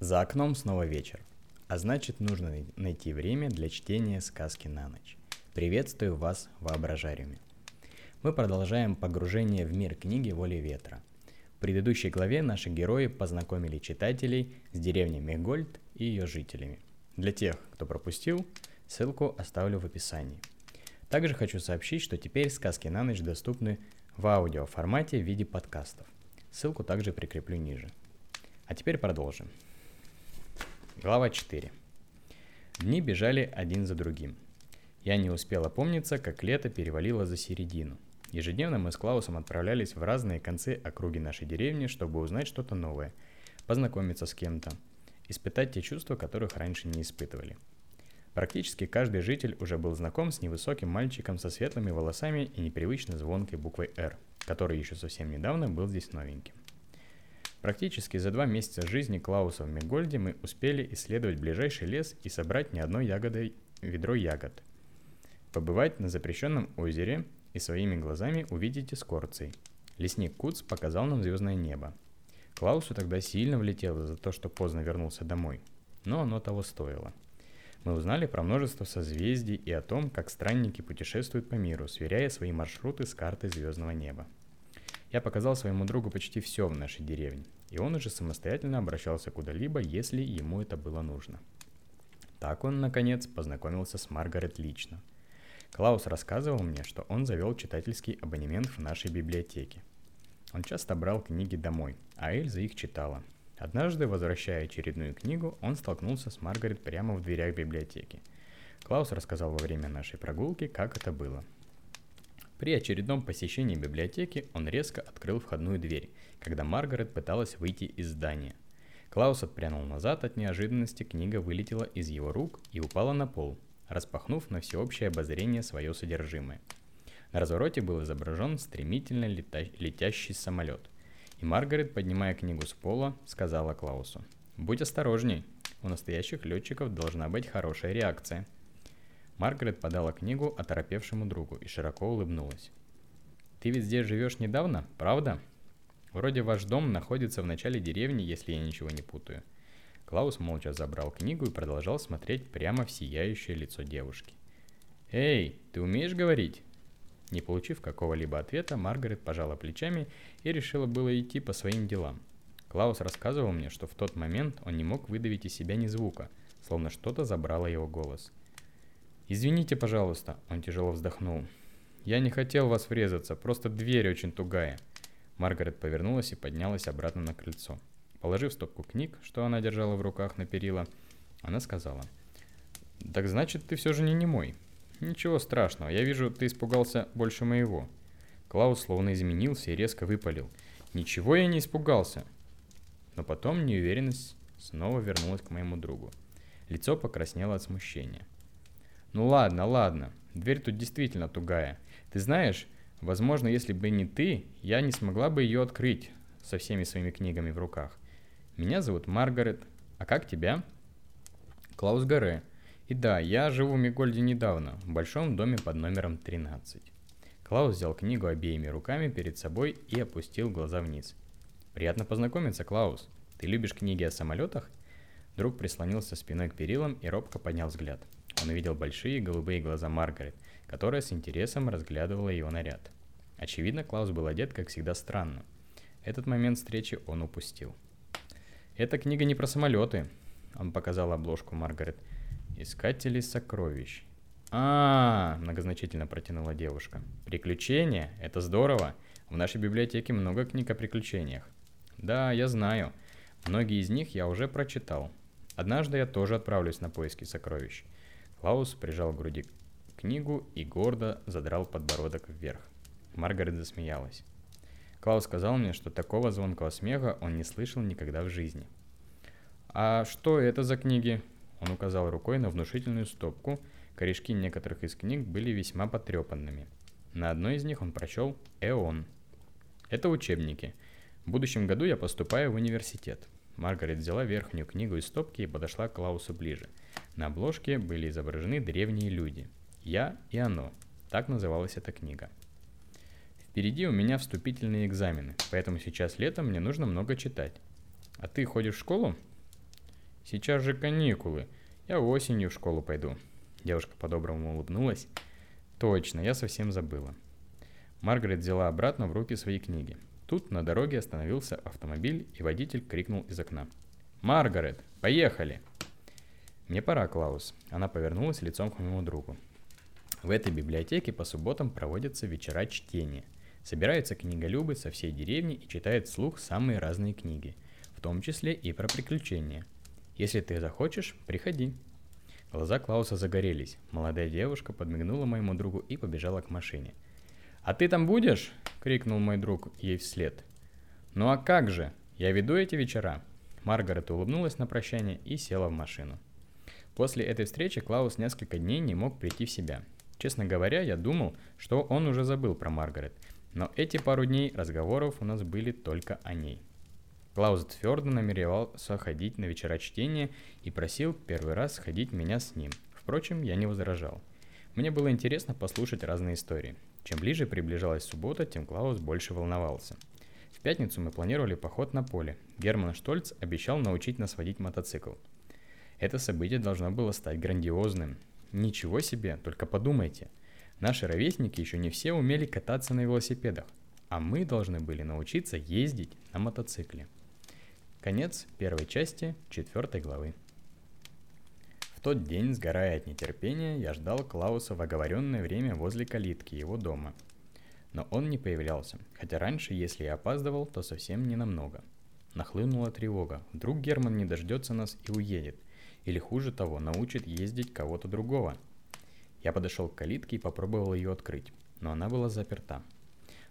За окном снова вечер, а значит нужно найти время для чтения сказки на ночь. Приветствую вас в воображариуме. Мы продолжаем погружение в мир книги «Воли ветра». В предыдущей главе наши герои познакомили читателей с деревней Мегольд и ее жителями. Для тех, кто пропустил, ссылку оставлю в описании. Также хочу сообщить, что теперь сказки на ночь доступны в аудиоформате в виде подкастов. Ссылку также прикреплю ниже. А теперь продолжим. Глава 4. Дни бежали один за другим. Я не успел опомниться, как лето перевалило за середину. Ежедневно мы с Клаусом отправлялись в разные концы округи нашей деревни, чтобы узнать что-то новое, познакомиться с кем-то, испытать те чувства, которых раньше не испытывали. Практически каждый житель уже был знаком с невысоким мальчиком со светлыми волосами и непривычно звонкой буквой «Р», который еще совсем недавно был здесь новеньким. Практически за два месяца жизни Клауса в Мегольде мы успели исследовать ближайший лес и собрать не одной ягодой ведро ягод. Побывать на запрещенном озере и своими глазами увидеть эскорций. Лесник Куц показал нам звездное небо. Клаусу тогда сильно влетело за то, что поздно вернулся домой, но оно того стоило. Мы узнали про множество созвездий и о том, как странники путешествуют по миру, сверяя свои маршруты с картой звездного неба. Я показал своему другу почти все в нашей деревне и он уже самостоятельно обращался куда-либо, если ему это было нужно. Так он, наконец, познакомился с Маргарет лично. Клаус рассказывал мне, что он завел читательский абонемент в нашей библиотеке. Он часто брал книги домой, а Эльза их читала. Однажды, возвращая очередную книгу, он столкнулся с Маргарет прямо в дверях библиотеки. Клаус рассказал во время нашей прогулки, как это было – при очередном посещении библиотеки он резко открыл входную дверь, когда Маргарет пыталась выйти из здания. Клаус отпрянул назад от неожиданности, книга вылетела из его рук и упала на пол, распахнув на всеобщее обозрение свое содержимое. На развороте был изображен стремительно лета- летящий самолет. И Маргарет, поднимая книгу с пола, сказала Клаусу, «Будь осторожней, у настоящих летчиков должна быть хорошая реакция». Маргарет подала книгу оторопевшему другу и широко улыбнулась. «Ты ведь здесь живешь недавно, правда?» «Вроде ваш дом находится в начале деревни, если я ничего не путаю». Клаус молча забрал книгу и продолжал смотреть прямо в сияющее лицо девушки. «Эй, ты умеешь говорить?» Не получив какого-либо ответа, Маргарет пожала плечами и решила было идти по своим делам. Клаус рассказывал мне, что в тот момент он не мог выдавить из себя ни звука, словно что-то забрало его голос – «Извините, пожалуйста», — он тяжело вздохнул. «Я не хотел вас врезаться, просто дверь очень тугая». Маргарет повернулась и поднялась обратно на крыльцо. Положив стопку книг, что она держала в руках на перила, она сказала. «Так значит, ты все же не немой». «Ничего страшного, я вижу, ты испугался больше моего». Клаус словно изменился и резко выпалил. «Ничего я не испугался». Но потом неуверенность снова вернулась к моему другу. Лицо покраснело от смущения. Ну ладно, ладно. Дверь тут действительно тугая. Ты знаешь, возможно, если бы не ты, я не смогла бы ее открыть со всеми своими книгами в руках. Меня зовут Маргарет. А как тебя? Клаус Гаре. И да, я живу в Мигольде недавно, в большом доме под номером 13. Клаус взял книгу обеими руками перед собой и опустил глаза вниз. Приятно познакомиться, Клаус. Ты любишь книги о самолетах? Друг прислонился спиной к перилам и робко поднял взгляд – он увидел большие голубые глаза Маргарет, которая с интересом разглядывала его наряд. Очевидно, Клаус был одет, как всегда, странно. Этот момент встречи он упустил. «Эта книга не про самолеты», — он показал обложку Маргарет. «Искатели сокровищ». А, -а, а многозначительно протянула девушка. «Приключения? Это здорово. В нашей библиотеке много книг о приключениях». «Да, я знаю. Многие из них я уже прочитал. Однажды я тоже отправлюсь на поиски сокровищ. Клаус прижал к груди книгу и гордо задрал подбородок вверх. Маргарет засмеялась. Клаус сказал мне, что такого звонкого смеха он не слышал никогда в жизни. «А что это за книги?» Он указал рукой на внушительную стопку. Корешки некоторых из книг были весьма потрепанными. На одной из них он прочел «Эон». Это учебники. В будущем году я поступаю в университет. Маргарет взяла верхнюю книгу из стопки и подошла к Клаусу ближе. На обложке были изображены древние люди. «Я и оно». Так называлась эта книга. Впереди у меня вступительные экзамены, поэтому сейчас летом мне нужно много читать. А ты ходишь в школу? Сейчас же каникулы. Я осенью в школу пойду. Девушка по-доброму улыбнулась. Точно, я совсем забыла. Маргарет взяла обратно в руки свои книги. Тут на дороге остановился автомобиль, и водитель крикнул из окна. «Маргарет, поехали!» «Мне пора, Клаус». Она повернулась лицом к моему другу. В этой библиотеке по субботам проводятся вечера чтения. Собираются книголюбы со всей деревни и читают вслух самые разные книги, в том числе и про приключения. Если ты захочешь, приходи. Глаза Клауса загорелись. Молодая девушка подмигнула моему другу и побежала к машине. «А ты там будешь?» — крикнул мой друг ей вслед. «Ну а как же? Я веду эти вечера». Маргарет улыбнулась на прощание и села в машину. После этой встречи Клаус несколько дней не мог прийти в себя. Честно говоря, я думал, что он уже забыл про Маргарет, но эти пару дней разговоров у нас были только о ней. Клаус твердо намеревался ходить на вечера чтения и просил первый раз сходить меня с ним. Впрочем, я не возражал. Мне было интересно послушать разные истории. Чем ближе приближалась суббота, тем Клаус больше волновался. В пятницу мы планировали поход на поле. Герман Штольц обещал научить нас водить мотоцикл. Это событие должно было стать грандиозным. Ничего себе, только подумайте. Наши ровесники еще не все умели кататься на велосипедах, а мы должны были научиться ездить на мотоцикле. Конец первой части четвертой главы. В тот день, сгорая от нетерпения, я ждал Клауса в оговоренное время возле калитки его дома. Но он не появлялся, хотя раньше, если я опаздывал, то совсем не намного. Нахлынула тревога. Вдруг Герман не дождется нас и уедет. Или хуже того, научит ездить кого-то другого. Я подошел к калитке и попробовал ее открыть, но она была заперта.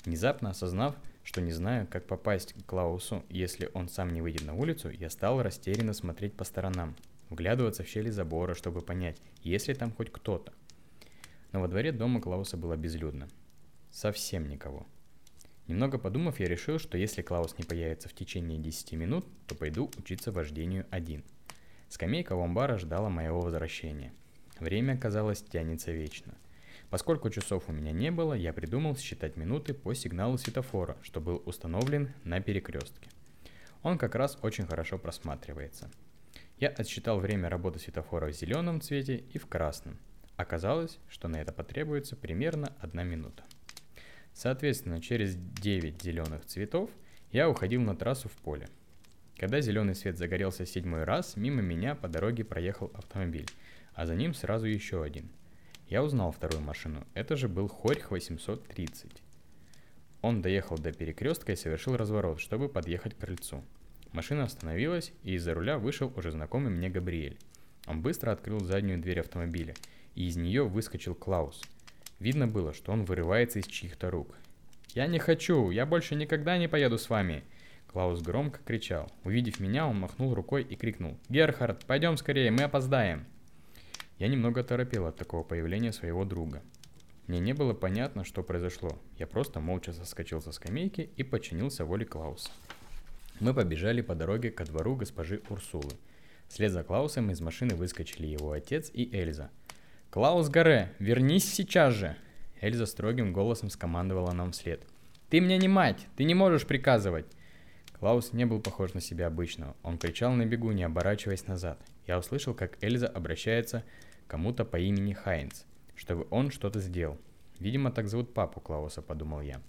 Внезапно осознав, что не знаю, как попасть к Клаусу, если он сам не выйдет на улицу, я стал растерянно смотреть по сторонам, вглядываться в щели забора, чтобы понять, есть ли там хоть кто-то. Но во дворе дома Клауса было безлюдно. Совсем никого. Немного подумав, я решил, что если Клаус не появится в течение 10 минут, то пойду учиться вождению один – Скамейка у амбара ждала моего возвращения. Время, казалось, тянется вечно. Поскольку часов у меня не было, я придумал считать минуты по сигналу светофора, что был установлен на перекрестке. Он как раз очень хорошо просматривается. Я отсчитал время работы светофора в зеленом цвете и в красном. Оказалось, что на это потребуется примерно одна минута. Соответственно, через 9 зеленых цветов я уходил на трассу в поле. Когда зеленый свет загорелся седьмой раз, мимо меня по дороге проехал автомобиль, а за ним сразу еще один. Я узнал вторую машину. Это же был Хорьх 830. Он доехал до перекрестка и совершил разворот, чтобы подъехать к крыльцу. Машина остановилась, и из-за руля вышел уже знакомый мне Габриэль. Он быстро открыл заднюю дверь автомобиля, и из нее выскочил Клаус. Видно было, что он вырывается из чьих-то рук. «Я не хочу! Я больше никогда не поеду с вами!» Клаус громко кричал. Увидев меня, он махнул рукой и крикнул. «Герхард, пойдем скорее, мы опоздаем!» Я немного торопил от такого появления своего друга. Мне не было понятно, что произошло. Я просто молча соскочил со скамейки и подчинился воле Клауса. Мы побежали по дороге ко двору госпожи Урсулы. Вслед за Клаусом из машины выскочили его отец и Эльза. «Клаус Гаре, вернись сейчас же!» Эльза строгим голосом скомандовала нам вслед. «Ты мне не мать, ты не можешь приказывать!» Клаус не был похож на себя обычного. Он кричал на бегу, не оборачиваясь назад. Я услышал, как Эльза обращается к кому-то по имени Хайнц, чтобы он что-то сделал. Видимо, так зовут папу Клауса, подумал я.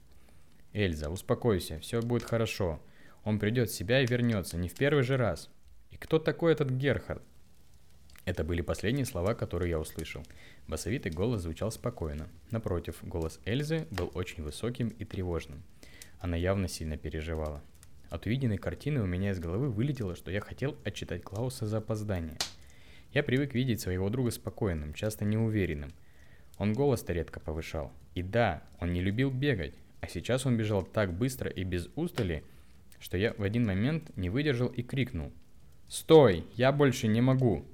Эльза, успокойся, все будет хорошо. Он придет в себя и вернется, не в первый же раз. И кто такой этот Герхард? Это были последние слова, которые я услышал. Басовитый голос звучал спокойно. Напротив, голос Эльзы был очень высоким и тревожным. Она явно сильно переживала. От увиденной картины у меня из головы вылетело, что я хотел отчитать Клауса за опоздание. Я привык видеть своего друга спокойным, часто неуверенным. Он голос-то редко повышал. И да, он не любил бегать, а сейчас он бежал так быстро и без устали, что я в один момент не выдержал и крикнул. «Стой! Я больше не могу!»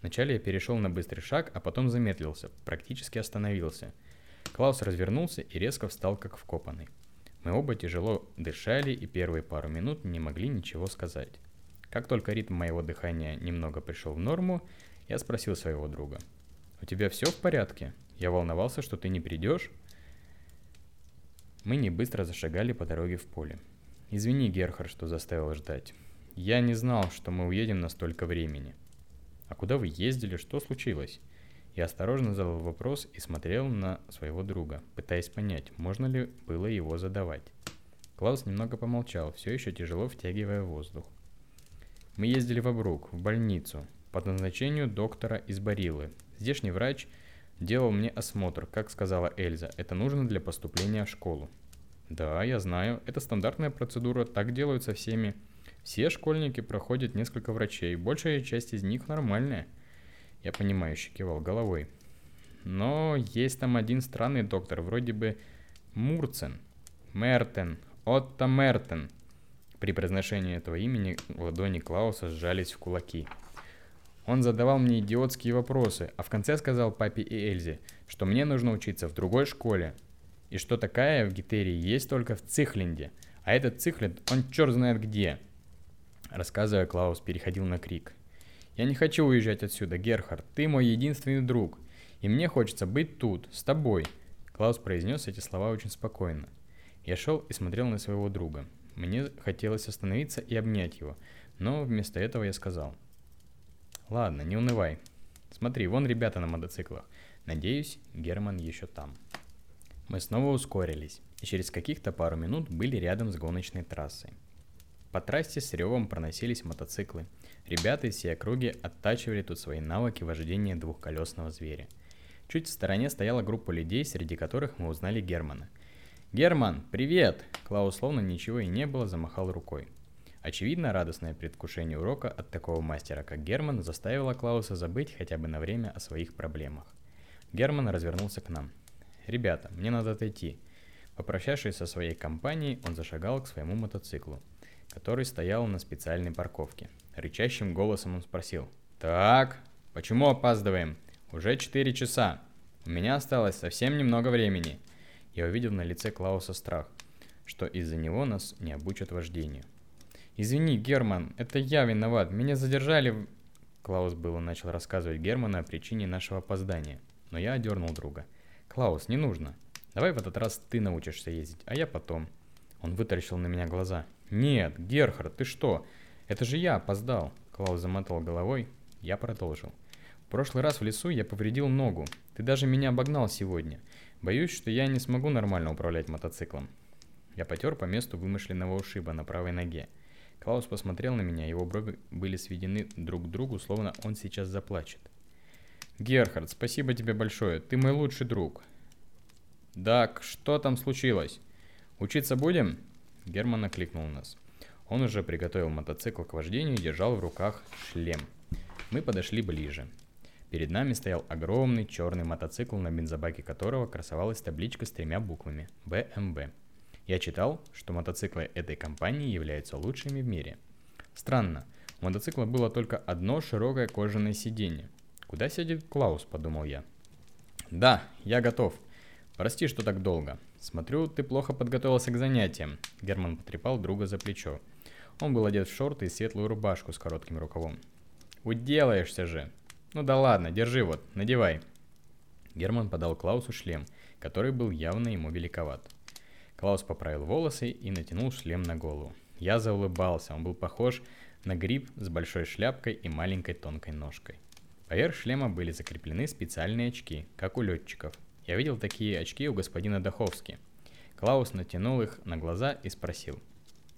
Вначале я перешел на быстрый шаг, а потом замедлился, практически остановился. Клаус развернулся и резко встал как вкопанный. Мы оба тяжело дышали и первые пару минут не могли ничего сказать. Как только ритм моего дыхания немного пришел в норму, я спросил своего друга. «У тебя все в порядке? Я волновался, что ты не придешь?» Мы не быстро зашагали по дороге в поле. «Извини, Герхард, что заставил ждать. я не знал, что мы уедем на столько времени. А куда вы ездили? Что случилось? Я осторожно задал вопрос и смотрел на своего друга, пытаясь понять, можно ли было его задавать. Клаус немного помолчал, все еще тяжело втягивая воздух. Мы ездили в Абрук, в больницу, по назначению доктора из Барилы. Здешний врач делал мне осмотр, как сказала Эльза. Это нужно для поступления в школу. Да, я знаю, это стандартная процедура, так делают со всеми. Все школьники проходят несколько врачей, большая часть из них нормальная. Я понимающе кивал головой. Но есть там один странный доктор, вроде бы Мурцен, Мертен, Отто Мертен. При произношении этого имени ладони Клауса сжались в кулаки. Он задавал мне идиотские вопросы, а в конце сказал папе и Эльзе, что мне нужно учиться в другой школе, и что такая в Гитерии есть только в Цихленде, а этот Цихленд, он черт знает где. Рассказывая, Клаус переходил на крик. «Я не хочу уезжать отсюда, Герхард, ты мой единственный друг, и мне хочется быть тут, с тобой». Клаус произнес эти слова очень спокойно. Я шел и смотрел на своего друга. Мне хотелось остановиться и обнять его, но вместо этого я сказал. «Ладно, не унывай. Смотри, вон ребята на мотоциклах. Надеюсь, Герман еще там». Мы снова ускорились, и через каких-то пару минут были рядом с гоночной трассой. По трассе с ревом проносились мотоциклы. Ребята из всей округи оттачивали тут свои навыки вождения двухколесного зверя. Чуть в стороне стояла группа людей, среди которых мы узнали Германа. «Герман, привет!» Клаус словно ничего и не было, замахал рукой. Очевидно, радостное предвкушение урока от такого мастера, как Герман, заставило Клауса забыть хотя бы на время о своих проблемах. Герман развернулся к нам. «Ребята, мне надо отойти». Попрощавшись со своей компанией, он зашагал к своему мотоциклу, который стоял на специальной парковке. Рычащим голосом он спросил. «Так, почему опаздываем? Уже 4 часа. У меня осталось совсем немного времени». Я увидел на лице Клауса страх, что из-за него нас не обучат вождению. «Извини, Герман, это я виноват. Меня задержали...» Клаус было начал рассказывать Герману о причине нашего опоздания, но я одернул друга – «Клаус, не нужно. Давай в этот раз ты научишься ездить, а я потом». Он вытаращил на меня глаза. «Нет, Герхард, ты что? Это же я опоздал!» Клаус замотал головой. Я продолжил. «В прошлый раз в лесу я повредил ногу. Ты даже меня обогнал сегодня. Боюсь, что я не смогу нормально управлять мотоциклом». Я потер по месту вымышленного ушиба на правой ноге. Клаус посмотрел на меня, его брови были сведены друг к другу, словно он сейчас заплачет. Герхард, спасибо тебе большое, ты мой лучший друг. Так, что там случилось? Учиться будем? Герман окликнул нас. Он уже приготовил мотоцикл к вождению и держал в руках шлем. Мы подошли ближе. Перед нами стоял огромный черный мотоцикл, на бензобаке которого красовалась табличка с тремя буквами BMW. Я читал, что мотоциклы этой компании являются лучшими в мире. Странно, у мотоцикла было только одно широкое кожаное сиденье, Куда сидит Клаус, подумал я. Да, я готов. Прости, что так долго. Смотрю, ты плохо подготовился к занятиям. Герман потрепал друга за плечо. Он был одет в шорты и светлую рубашку с коротким рукавом. Уделаешься же. Ну да ладно, держи вот, надевай. Герман подал Клаусу шлем, который был явно ему великоват. Клаус поправил волосы и натянул шлем на голову. Я заулыбался, он был похож на гриб с большой шляпкой и маленькой тонкой ножкой. Поверх шлема были закреплены специальные очки, как у летчиков. Я видел такие очки у господина Даховски. Клаус натянул их на глаза и спросил.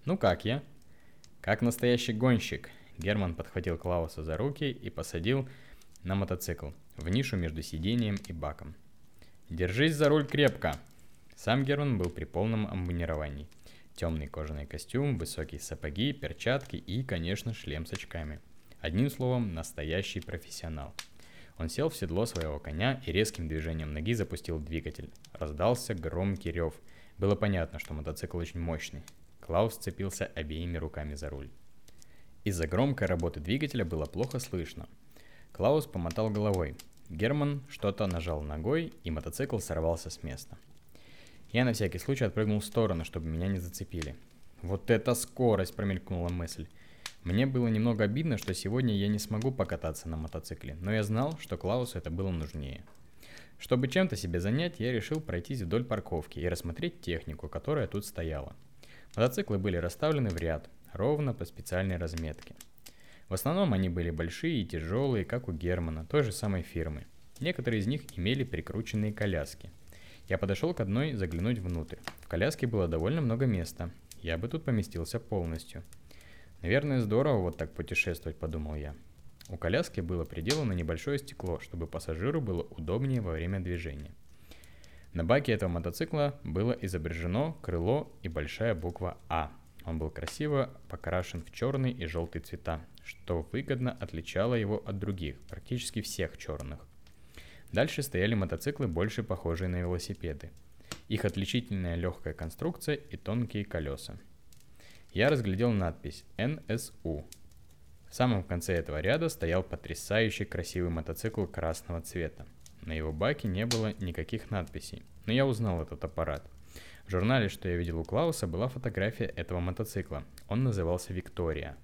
«Ну как я?» «Как настоящий гонщик». Герман подхватил Клауса за руки и посадил на мотоцикл, в нишу между сиденьем и баком. «Держись за руль крепко!» Сам Герман был при полном амбунировании. Темный кожаный костюм, высокие сапоги, перчатки и, конечно, шлем с очками – Одним словом, настоящий профессионал. Он сел в седло своего коня и резким движением ноги запустил двигатель. Раздался громкий рев. Было понятно, что мотоцикл очень мощный. Клаус цепился обеими руками за руль. Из-за громкой работы двигателя было плохо слышно. Клаус помотал головой. Герман что-то нажал ногой, и мотоцикл сорвался с места. Я на всякий случай отпрыгнул в сторону, чтобы меня не зацепили. «Вот это скорость!» – промелькнула мысль. Мне было немного обидно, что сегодня я не смогу покататься на мотоцикле, но я знал, что Клаусу это было нужнее. Чтобы чем-то себе занять, я решил пройтись вдоль парковки и рассмотреть технику, которая тут стояла. Мотоциклы были расставлены в ряд, ровно по специальной разметке. В основном они были большие и тяжелые, как у Германа, той же самой фирмы. Некоторые из них имели прикрученные коляски. Я подошел к одной заглянуть внутрь. В коляске было довольно много места. Я бы тут поместился полностью. Наверное, здорово вот так путешествовать, подумал я. У коляски было приделано небольшое стекло, чтобы пассажиру было удобнее во время движения. На баке этого мотоцикла было изображено крыло и большая буква А. Он был красиво покрашен в черный и желтый цвета, что выгодно отличало его от других, практически всех черных. Дальше стояли мотоциклы, больше похожие на велосипеды. Их отличительная легкая конструкция и тонкие колеса. Я разглядел надпись NSU в самом конце этого ряда стоял потрясающий красивый мотоцикл красного цвета. На его баке не было никаких надписей, но я узнал этот аппарат. В журнале, что я видел у Клауса, была фотография этого мотоцикла. Он назывался «Виктория».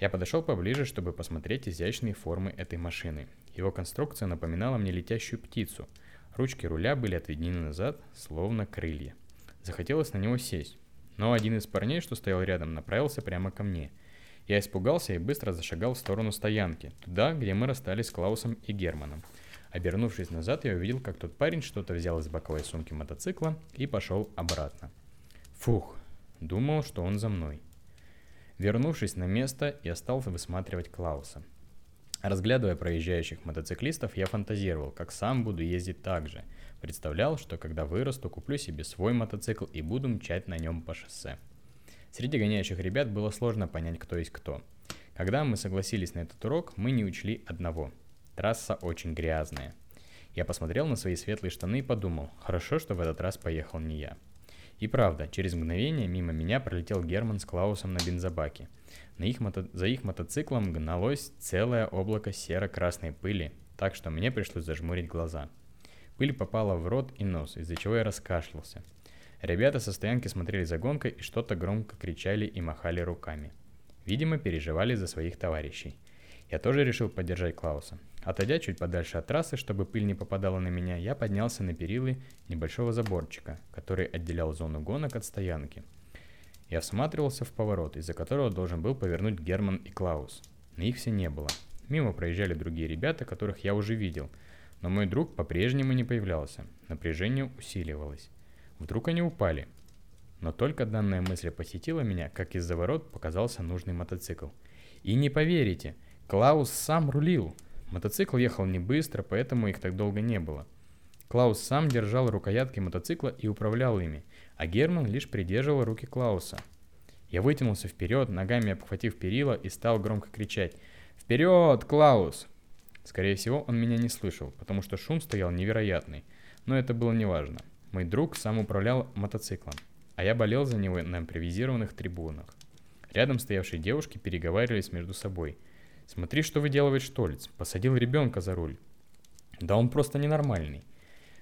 Я подошел поближе, чтобы посмотреть изящные формы этой машины. Его конструкция напоминала мне летящую птицу. Ручки руля были отведены назад, словно крылья. Захотелось на него сесть. Но один из парней, что стоял рядом, направился прямо ко мне – я испугался и быстро зашагал в сторону стоянки, туда, где мы расстались с Клаусом и Германом. Обернувшись назад, я увидел, как тот парень что-то взял из боковой сумки мотоцикла и пошел обратно. Фух, думал, что он за мной. Вернувшись на место, я стал высматривать Клауса. Разглядывая проезжающих мотоциклистов, я фантазировал, как сам буду ездить так же. Представлял, что когда вырасту, куплю себе свой мотоцикл и буду мчать на нем по шоссе. Среди гоняющих ребят было сложно понять, кто есть кто. Когда мы согласились на этот урок, мы не учли одного. Трасса очень грязная. Я посмотрел на свои светлые штаны и подумал, хорошо, что в этот раз поехал не я. И правда, через мгновение мимо меня пролетел Герман с Клаусом на бензобаке. На их мото... За их мотоциклом гналось целое облако серо-красной пыли, так что мне пришлось зажмурить глаза. Пыль попала в рот и нос, из-за чего я раскашлялся. Ребята со стоянки смотрели за гонкой и что-то громко кричали и махали руками. Видимо, переживали за своих товарищей. Я тоже решил поддержать Клауса. Отойдя чуть подальше от трассы, чтобы пыль не попадала на меня, я поднялся на перилы небольшого заборчика, который отделял зону гонок от стоянки. Я всматривался в поворот, из-за которого должен был повернуть Герман и Клаус. Но их все не было. Мимо проезжали другие ребята, которых я уже видел, но мой друг по-прежнему не появлялся. Напряжение усиливалось. Вдруг они упали. Но только данная мысль посетила меня, как из-за ворот показался нужный мотоцикл. И не поверите, Клаус сам рулил. Мотоцикл ехал не быстро, поэтому их так долго не было. Клаус сам держал рукоятки мотоцикла и управлял ими, а Герман лишь придерживал руки Клауса. Я вытянулся вперед, ногами обхватив перила и стал громко кричать «Вперед, Клаус!». Скорее всего, он меня не слышал, потому что шум стоял невероятный, но это было неважно. Мой друг сам управлял мотоциклом, а я болел за него на импровизированных трибунах. Рядом стоявшие девушки переговаривались между собой. «Смотри, что выделывает Штольц. Посадил ребенка за руль». «Да он просто ненормальный».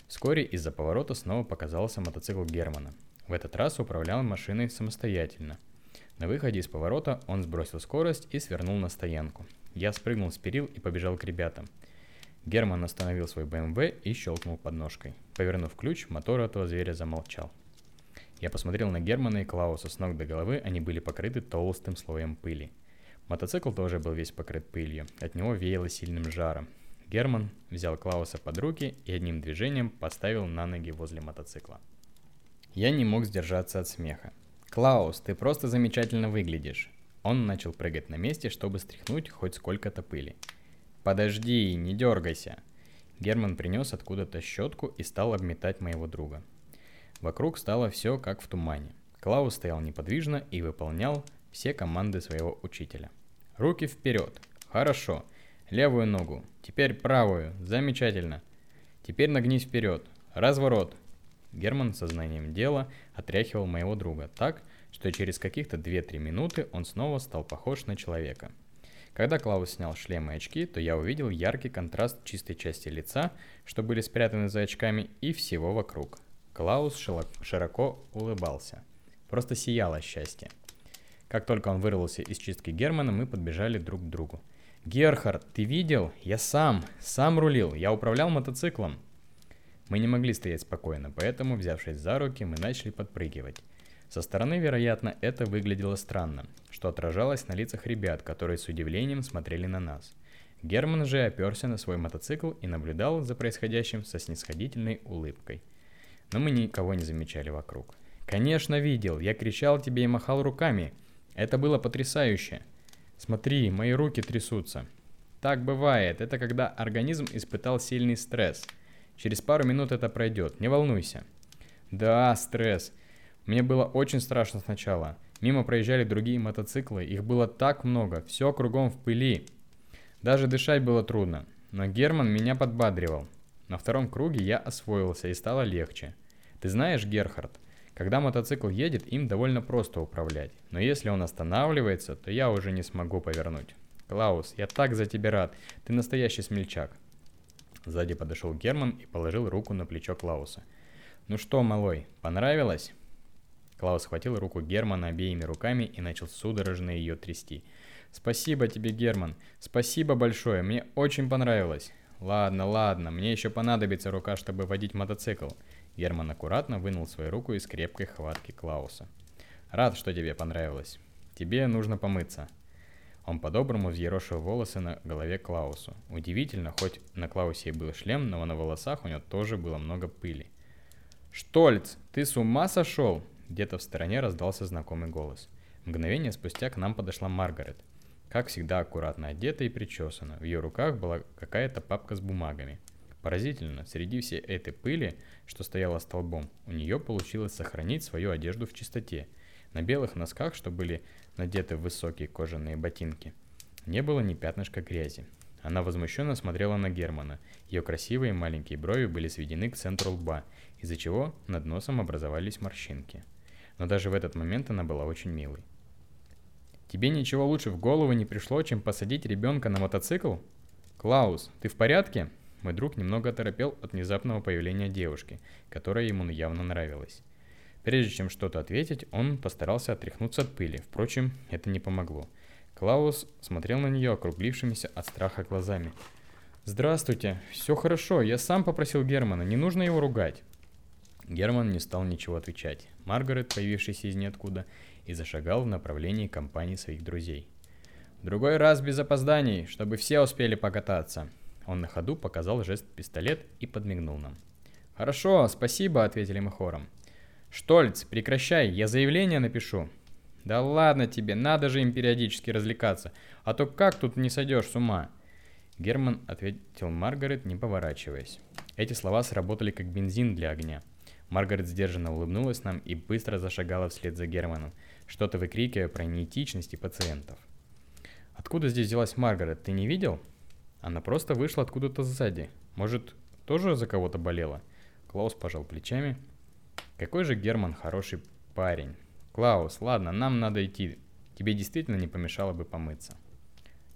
Вскоре из-за поворота снова показался мотоцикл Германа. В этот раз управлял машиной самостоятельно. На выходе из поворота он сбросил скорость и свернул на стоянку. Я спрыгнул с перил и побежал к ребятам. Герман остановил свой БМВ и щелкнул подножкой. Повернув ключ, мотор этого зверя замолчал. Я посмотрел на Германа и Клауса с ног до головы, они были покрыты толстым слоем пыли. Мотоцикл тоже был весь покрыт пылью, от него веяло сильным жаром. Герман взял Клауса под руки и одним движением поставил на ноги возле мотоцикла. Я не мог сдержаться от смеха. «Клаус, ты просто замечательно выглядишь!» Он начал прыгать на месте, чтобы стряхнуть хоть сколько-то пыли. «Подожди, не дергайся!» Герман принес откуда-то щетку и стал обметать моего друга. Вокруг стало все как в тумане. Клаус стоял неподвижно и выполнял все команды своего учителя. Руки вперед. Хорошо. Левую ногу. Теперь правую. Замечательно. Теперь нагнись вперед. Разворот. Герман сознанием дела отряхивал моего друга так, что через каких-то 2-3 минуты он снова стал похож на человека – когда Клаус снял шлем и очки, то я увидел яркий контраст чистой части лица, что были спрятаны за очками, и всего вокруг. Клаус широко улыбался. Просто сияло счастье. Как только он вырвался из чистки Германа, мы подбежали друг к другу. «Герхард, ты видел? Я сам, сам рулил, я управлял мотоциклом». Мы не могли стоять спокойно, поэтому, взявшись за руки, мы начали подпрыгивать. Со стороны, вероятно, это выглядело странно, что отражалось на лицах ребят, которые с удивлением смотрели на нас. Герман же оперся на свой мотоцикл и наблюдал за происходящим со снисходительной улыбкой. Но мы никого не замечали вокруг. «Конечно видел, я кричал тебе и махал руками. Это было потрясающе. Смотри, мои руки трясутся». Так бывает, это когда организм испытал сильный стресс. Через пару минут это пройдет, не волнуйся. Да, стресс. Мне было очень страшно сначала. Мимо проезжали другие мотоциклы, их было так много, все кругом в пыли. Даже дышать было трудно, но Герман меня подбадривал. На втором круге я освоился и стало легче. Ты знаешь, Герхард, когда мотоцикл едет, им довольно просто управлять, но если он останавливается, то я уже не смогу повернуть. Клаус, я так за тебя рад, ты настоящий смельчак. Сзади подошел Герман и положил руку на плечо Клауса. Ну что, малой, понравилось? Клаус схватил руку Германа обеими руками и начал судорожно ее трясти. «Спасибо тебе, Герман. Спасибо большое. Мне очень понравилось». «Ладно, ладно. Мне еще понадобится рука, чтобы водить мотоцикл». Герман аккуратно вынул свою руку из крепкой хватки Клауса. «Рад, что тебе понравилось. Тебе нужно помыться». Он по-доброму взъерошил волосы на голове Клаусу. Удивительно, хоть на Клаусе и был шлем, но на волосах у него тоже было много пыли. «Штольц, ты с ума сошел?» Где-то в стороне раздался знакомый голос. Мгновение спустя к нам подошла Маргарет. Как всегда аккуратно одета и причесана. В ее руках была какая-то папка с бумагами. Поразительно, среди всей этой пыли, что стояла столбом, у нее получилось сохранить свою одежду в чистоте. На белых носках, что были надеты высокие кожаные ботинки, не было ни пятнышка грязи. Она возмущенно смотрела на Германа. Ее красивые маленькие брови были сведены к центру лба, из-за чего над носом образовались морщинки но даже в этот момент она была очень милой. Тебе ничего лучше в голову не пришло, чем посадить ребенка на мотоцикл? Клаус, ты в порядке? Мой друг немного оторопел от внезапного появления девушки, которая ему явно нравилась. Прежде чем что-то ответить, он постарался отряхнуться от пыли. Впрочем, это не помогло. Клаус смотрел на нее округлившимися от страха глазами. «Здравствуйте, все хорошо, я сам попросил Германа, не нужно его ругать». Герман не стал ничего отвечать. Маргарет, появившийся из ниоткуда, и зашагал в направлении компании своих друзей. «В другой раз без опозданий, чтобы все успели покататься». Он на ходу показал жест пистолет и подмигнул нам. «Хорошо, спасибо», — ответили мы хором. «Штольц, прекращай, я заявление напишу». «Да ладно тебе, надо же им периодически развлекаться, а то как тут не сойдешь с ума?» Герман ответил Маргарет, не поворачиваясь. Эти слова сработали как бензин для огня — Маргарет сдержанно улыбнулась нам и быстро зашагала вслед за Германом, что-то выкрикивая про неэтичности пациентов. «Откуда здесь взялась Маргарет, ты не видел?» Она просто вышла откуда-то сзади. Может, тоже за кого-то болела? Клаус пожал плечами. Какой же Герман хороший парень. Клаус, ладно, нам надо идти. Тебе действительно не помешало бы помыться.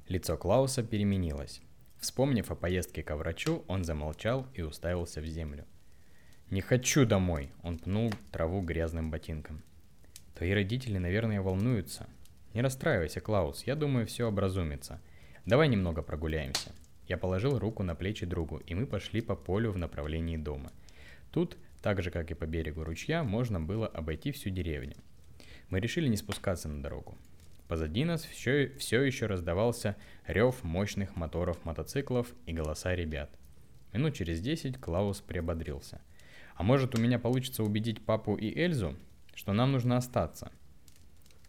Лицо Клауса переменилось. Вспомнив о поездке к врачу, он замолчал и уставился в землю. «Не хочу домой!» Он пнул траву грязным ботинком. «Твои родители, наверное, волнуются. Не расстраивайся, Клаус, я думаю, все образумится. Давай немного прогуляемся». Я положил руку на плечи другу, и мы пошли по полю в направлении дома. Тут, так же как и по берегу ручья, можно было обойти всю деревню. Мы решили не спускаться на дорогу. Позади нас все, все еще раздавался рев мощных моторов мотоциклов и голоса ребят. Минут через десять Клаус приободрился – а может у меня получится убедить папу и Эльзу, что нам нужно остаться?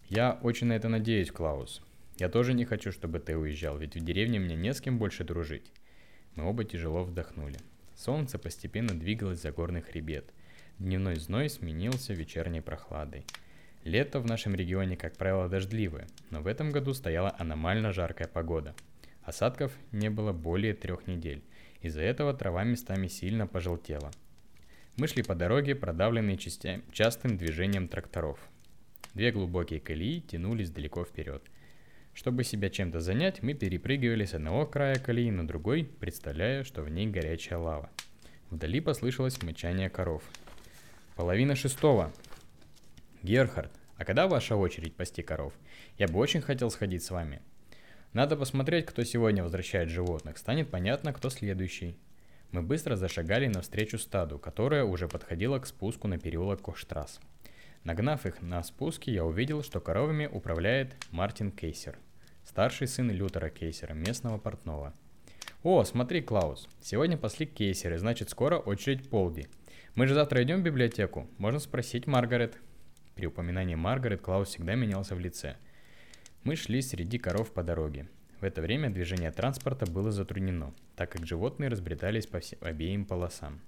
Я очень на это надеюсь, Клаус. Я тоже не хочу, чтобы ты уезжал, ведь в деревне мне не с кем больше дружить. Мы оба тяжело вдохнули. Солнце постепенно двигалось за горный хребет. Дневной зной сменился вечерней прохладой. Лето в нашем регионе, как правило, дождливое, но в этом году стояла аномально жаркая погода. Осадков не было более трех недель. Из-за этого трава местами сильно пожелтела – мы шли по дороге, продавленной частя... частым движением тракторов. Две глубокие колеи тянулись далеко вперед. Чтобы себя чем-то занять, мы перепрыгивали с одного края колеи на другой, представляя, что в ней горячая лава. Вдали послышалось мычание коров. Половина шестого. Герхард, а когда ваша очередь пасти коров? Я бы очень хотел сходить с вами. Надо посмотреть, кто сегодня возвращает животных. Станет понятно, кто следующий. Мы быстро зашагали навстречу стаду, которое уже подходило к спуску на переулок Коштрасс. Нагнав их на спуске, я увидел, что коровами управляет Мартин Кейсер, старший сын Лютера Кейсера, местного портного. «О, смотри, Клаус, сегодня пасли Кейсеры, значит скоро очередь Полди. Мы же завтра идем в библиотеку, можно спросить Маргарет». При упоминании Маргарет Клаус всегда менялся в лице. Мы шли среди коров по дороге. В это время движение транспорта было затруднено, так как животные разбредались по обеим полосам.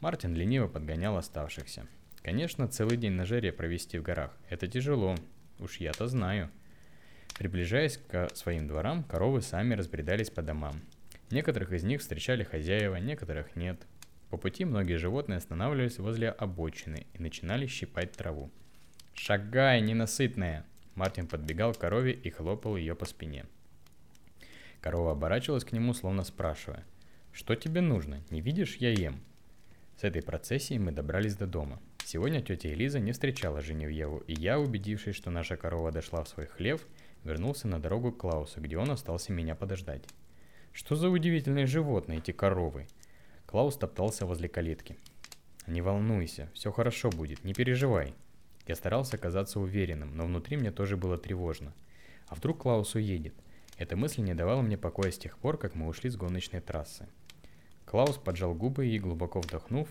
Мартин лениво подгонял оставшихся. Конечно, целый день на жаре провести в горах – это тяжело, уж я-то знаю. Приближаясь к своим дворам, коровы сами разбредались по домам. Некоторых из них встречали хозяева, некоторых нет. По пути многие животные останавливались возле обочины и начинали щипать траву. «Шагай, ненасытная!» Мартин подбегал к корове и хлопал ее по спине. Корова оборачивалась к нему, словно спрашивая. «Что тебе нужно? Не видишь, я ем?» С этой процессией мы добрались до дома. Сегодня тетя Элиза не встречала Женевьеву, и я, убедившись, что наша корова дошла в свой хлев, вернулся на дорогу к Клаусу, где он остался меня подождать. Что за удивительные животные эти коровы? Клаус топтался возле калитки. Не волнуйся, все хорошо будет, не переживай. Я старался казаться уверенным, но внутри мне тоже было тревожно. А вдруг Клаус уедет? Эта мысль не давала мне покоя с тех пор, как мы ушли с гоночной трассы. Клаус поджал губы и, глубоко вдохнув,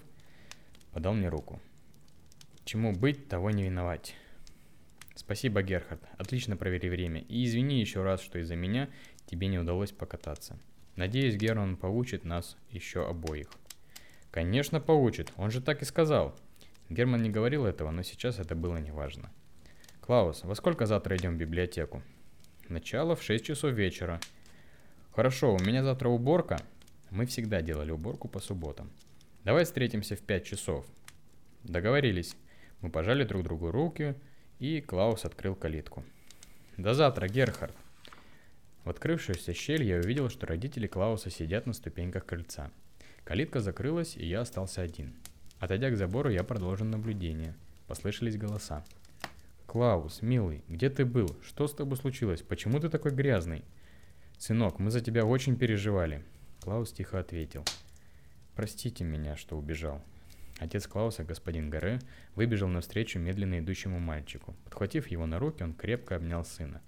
подал мне руку. Чему быть, того не виновать. Спасибо, Герхард. Отлично провели время. И извини еще раз, что из-за меня тебе не удалось покататься. Надеюсь, Герман поучит нас еще обоих. Конечно, поучит. Он же так и сказал. Герман не говорил этого, но сейчас это было неважно. Клаус, во сколько завтра идем в библиотеку? Начало в 6 часов вечера. Хорошо, у меня завтра уборка. Мы всегда делали уборку по субботам. Давай встретимся в 5 часов. Договорились. Мы пожали друг другу руки, и Клаус открыл калитку. До завтра, Герхард. В открывшуюся щель я увидел, что родители Клауса сидят на ступеньках крыльца. Калитка закрылась, и я остался один. Отойдя к забору, я продолжил наблюдение. Послышались голоса. «Клаус, милый, где ты был? Что с тобой случилось? Почему ты такой грязный?» «Сынок, мы за тебя очень переживали». Клаус тихо ответил. «Простите меня, что убежал. Отец Клауса, господин Гаре, выбежал навстречу медленно идущему мальчику. Подхватив его на руки, он крепко обнял сына.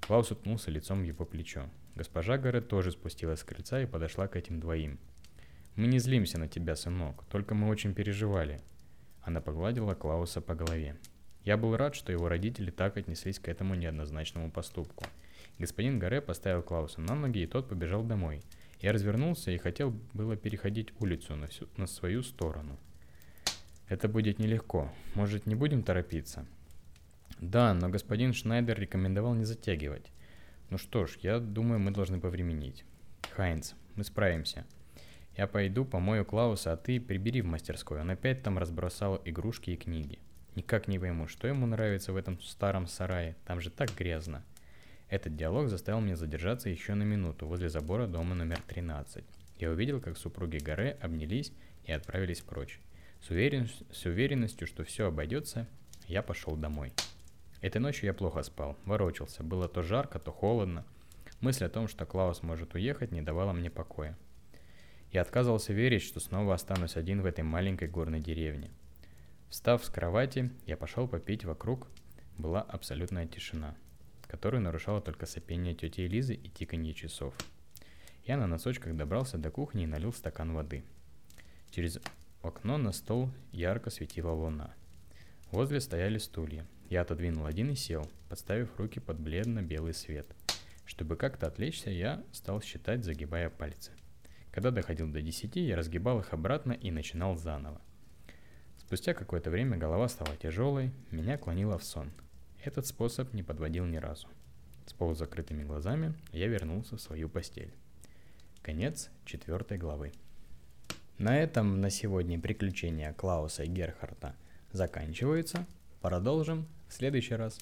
Клаус уткнулся лицом в его плечо. Госпожа Гаре тоже спустилась с крыльца и подошла к этим двоим. «Мы не злимся на тебя, сынок, только мы очень переживали». Она погладила Клауса по голове. Я был рад, что его родители так отнеслись к этому неоднозначному поступку. Господин Гаре поставил Клауса на ноги, и тот побежал домой. Я развернулся и хотел было переходить улицу на, всю, на свою сторону – это будет нелегко. Может, не будем торопиться? Да, но господин Шнайдер рекомендовал не затягивать. Ну что ж, я думаю, мы должны повременить. Хайнц, мы справимся. Я пойду помою Клауса, а ты прибери в мастерскую. Он опять там разбросал игрушки и книги. Никак не пойму, что ему нравится в этом старом сарае. Там же так грязно. Этот диалог заставил меня задержаться еще на минуту возле забора дома номер 13. Я увидел, как супруги Горе обнялись и отправились прочь. С, уверен... с уверенностью, что все обойдется, я пошел домой. Этой ночью я плохо спал, ворочался. Было то жарко, то холодно. Мысль о том, что Клаус может уехать, не давала мне покоя. Я отказывался верить, что снова останусь один в этой маленькой горной деревне. Встав с кровати, я пошел попить вокруг. Была абсолютная тишина, которую нарушало только сопение тети Элизы и тиканье часов. Я на носочках добрался до кухни и налил стакан воды. Через в окно на стол ярко светила луна. Возле стояли стулья. Я отодвинул один и сел, подставив руки под бледно-белый свет. Чтобы как-то отвлечься, я стал считать, загибая пальцы. Когда доходил до десяти, я разгибал их обратно и начинал заново. Спустя какое-то время голова стала тяжелой, меня клонило в сон. Этот способ не подводил ни разу. С полузакрытыми глазами я вернулся в свою постель. Конец четвертой главы. На этом на сегодня приключения Клауса и Герхарта заканчиваются. Продолжим в следующий раз.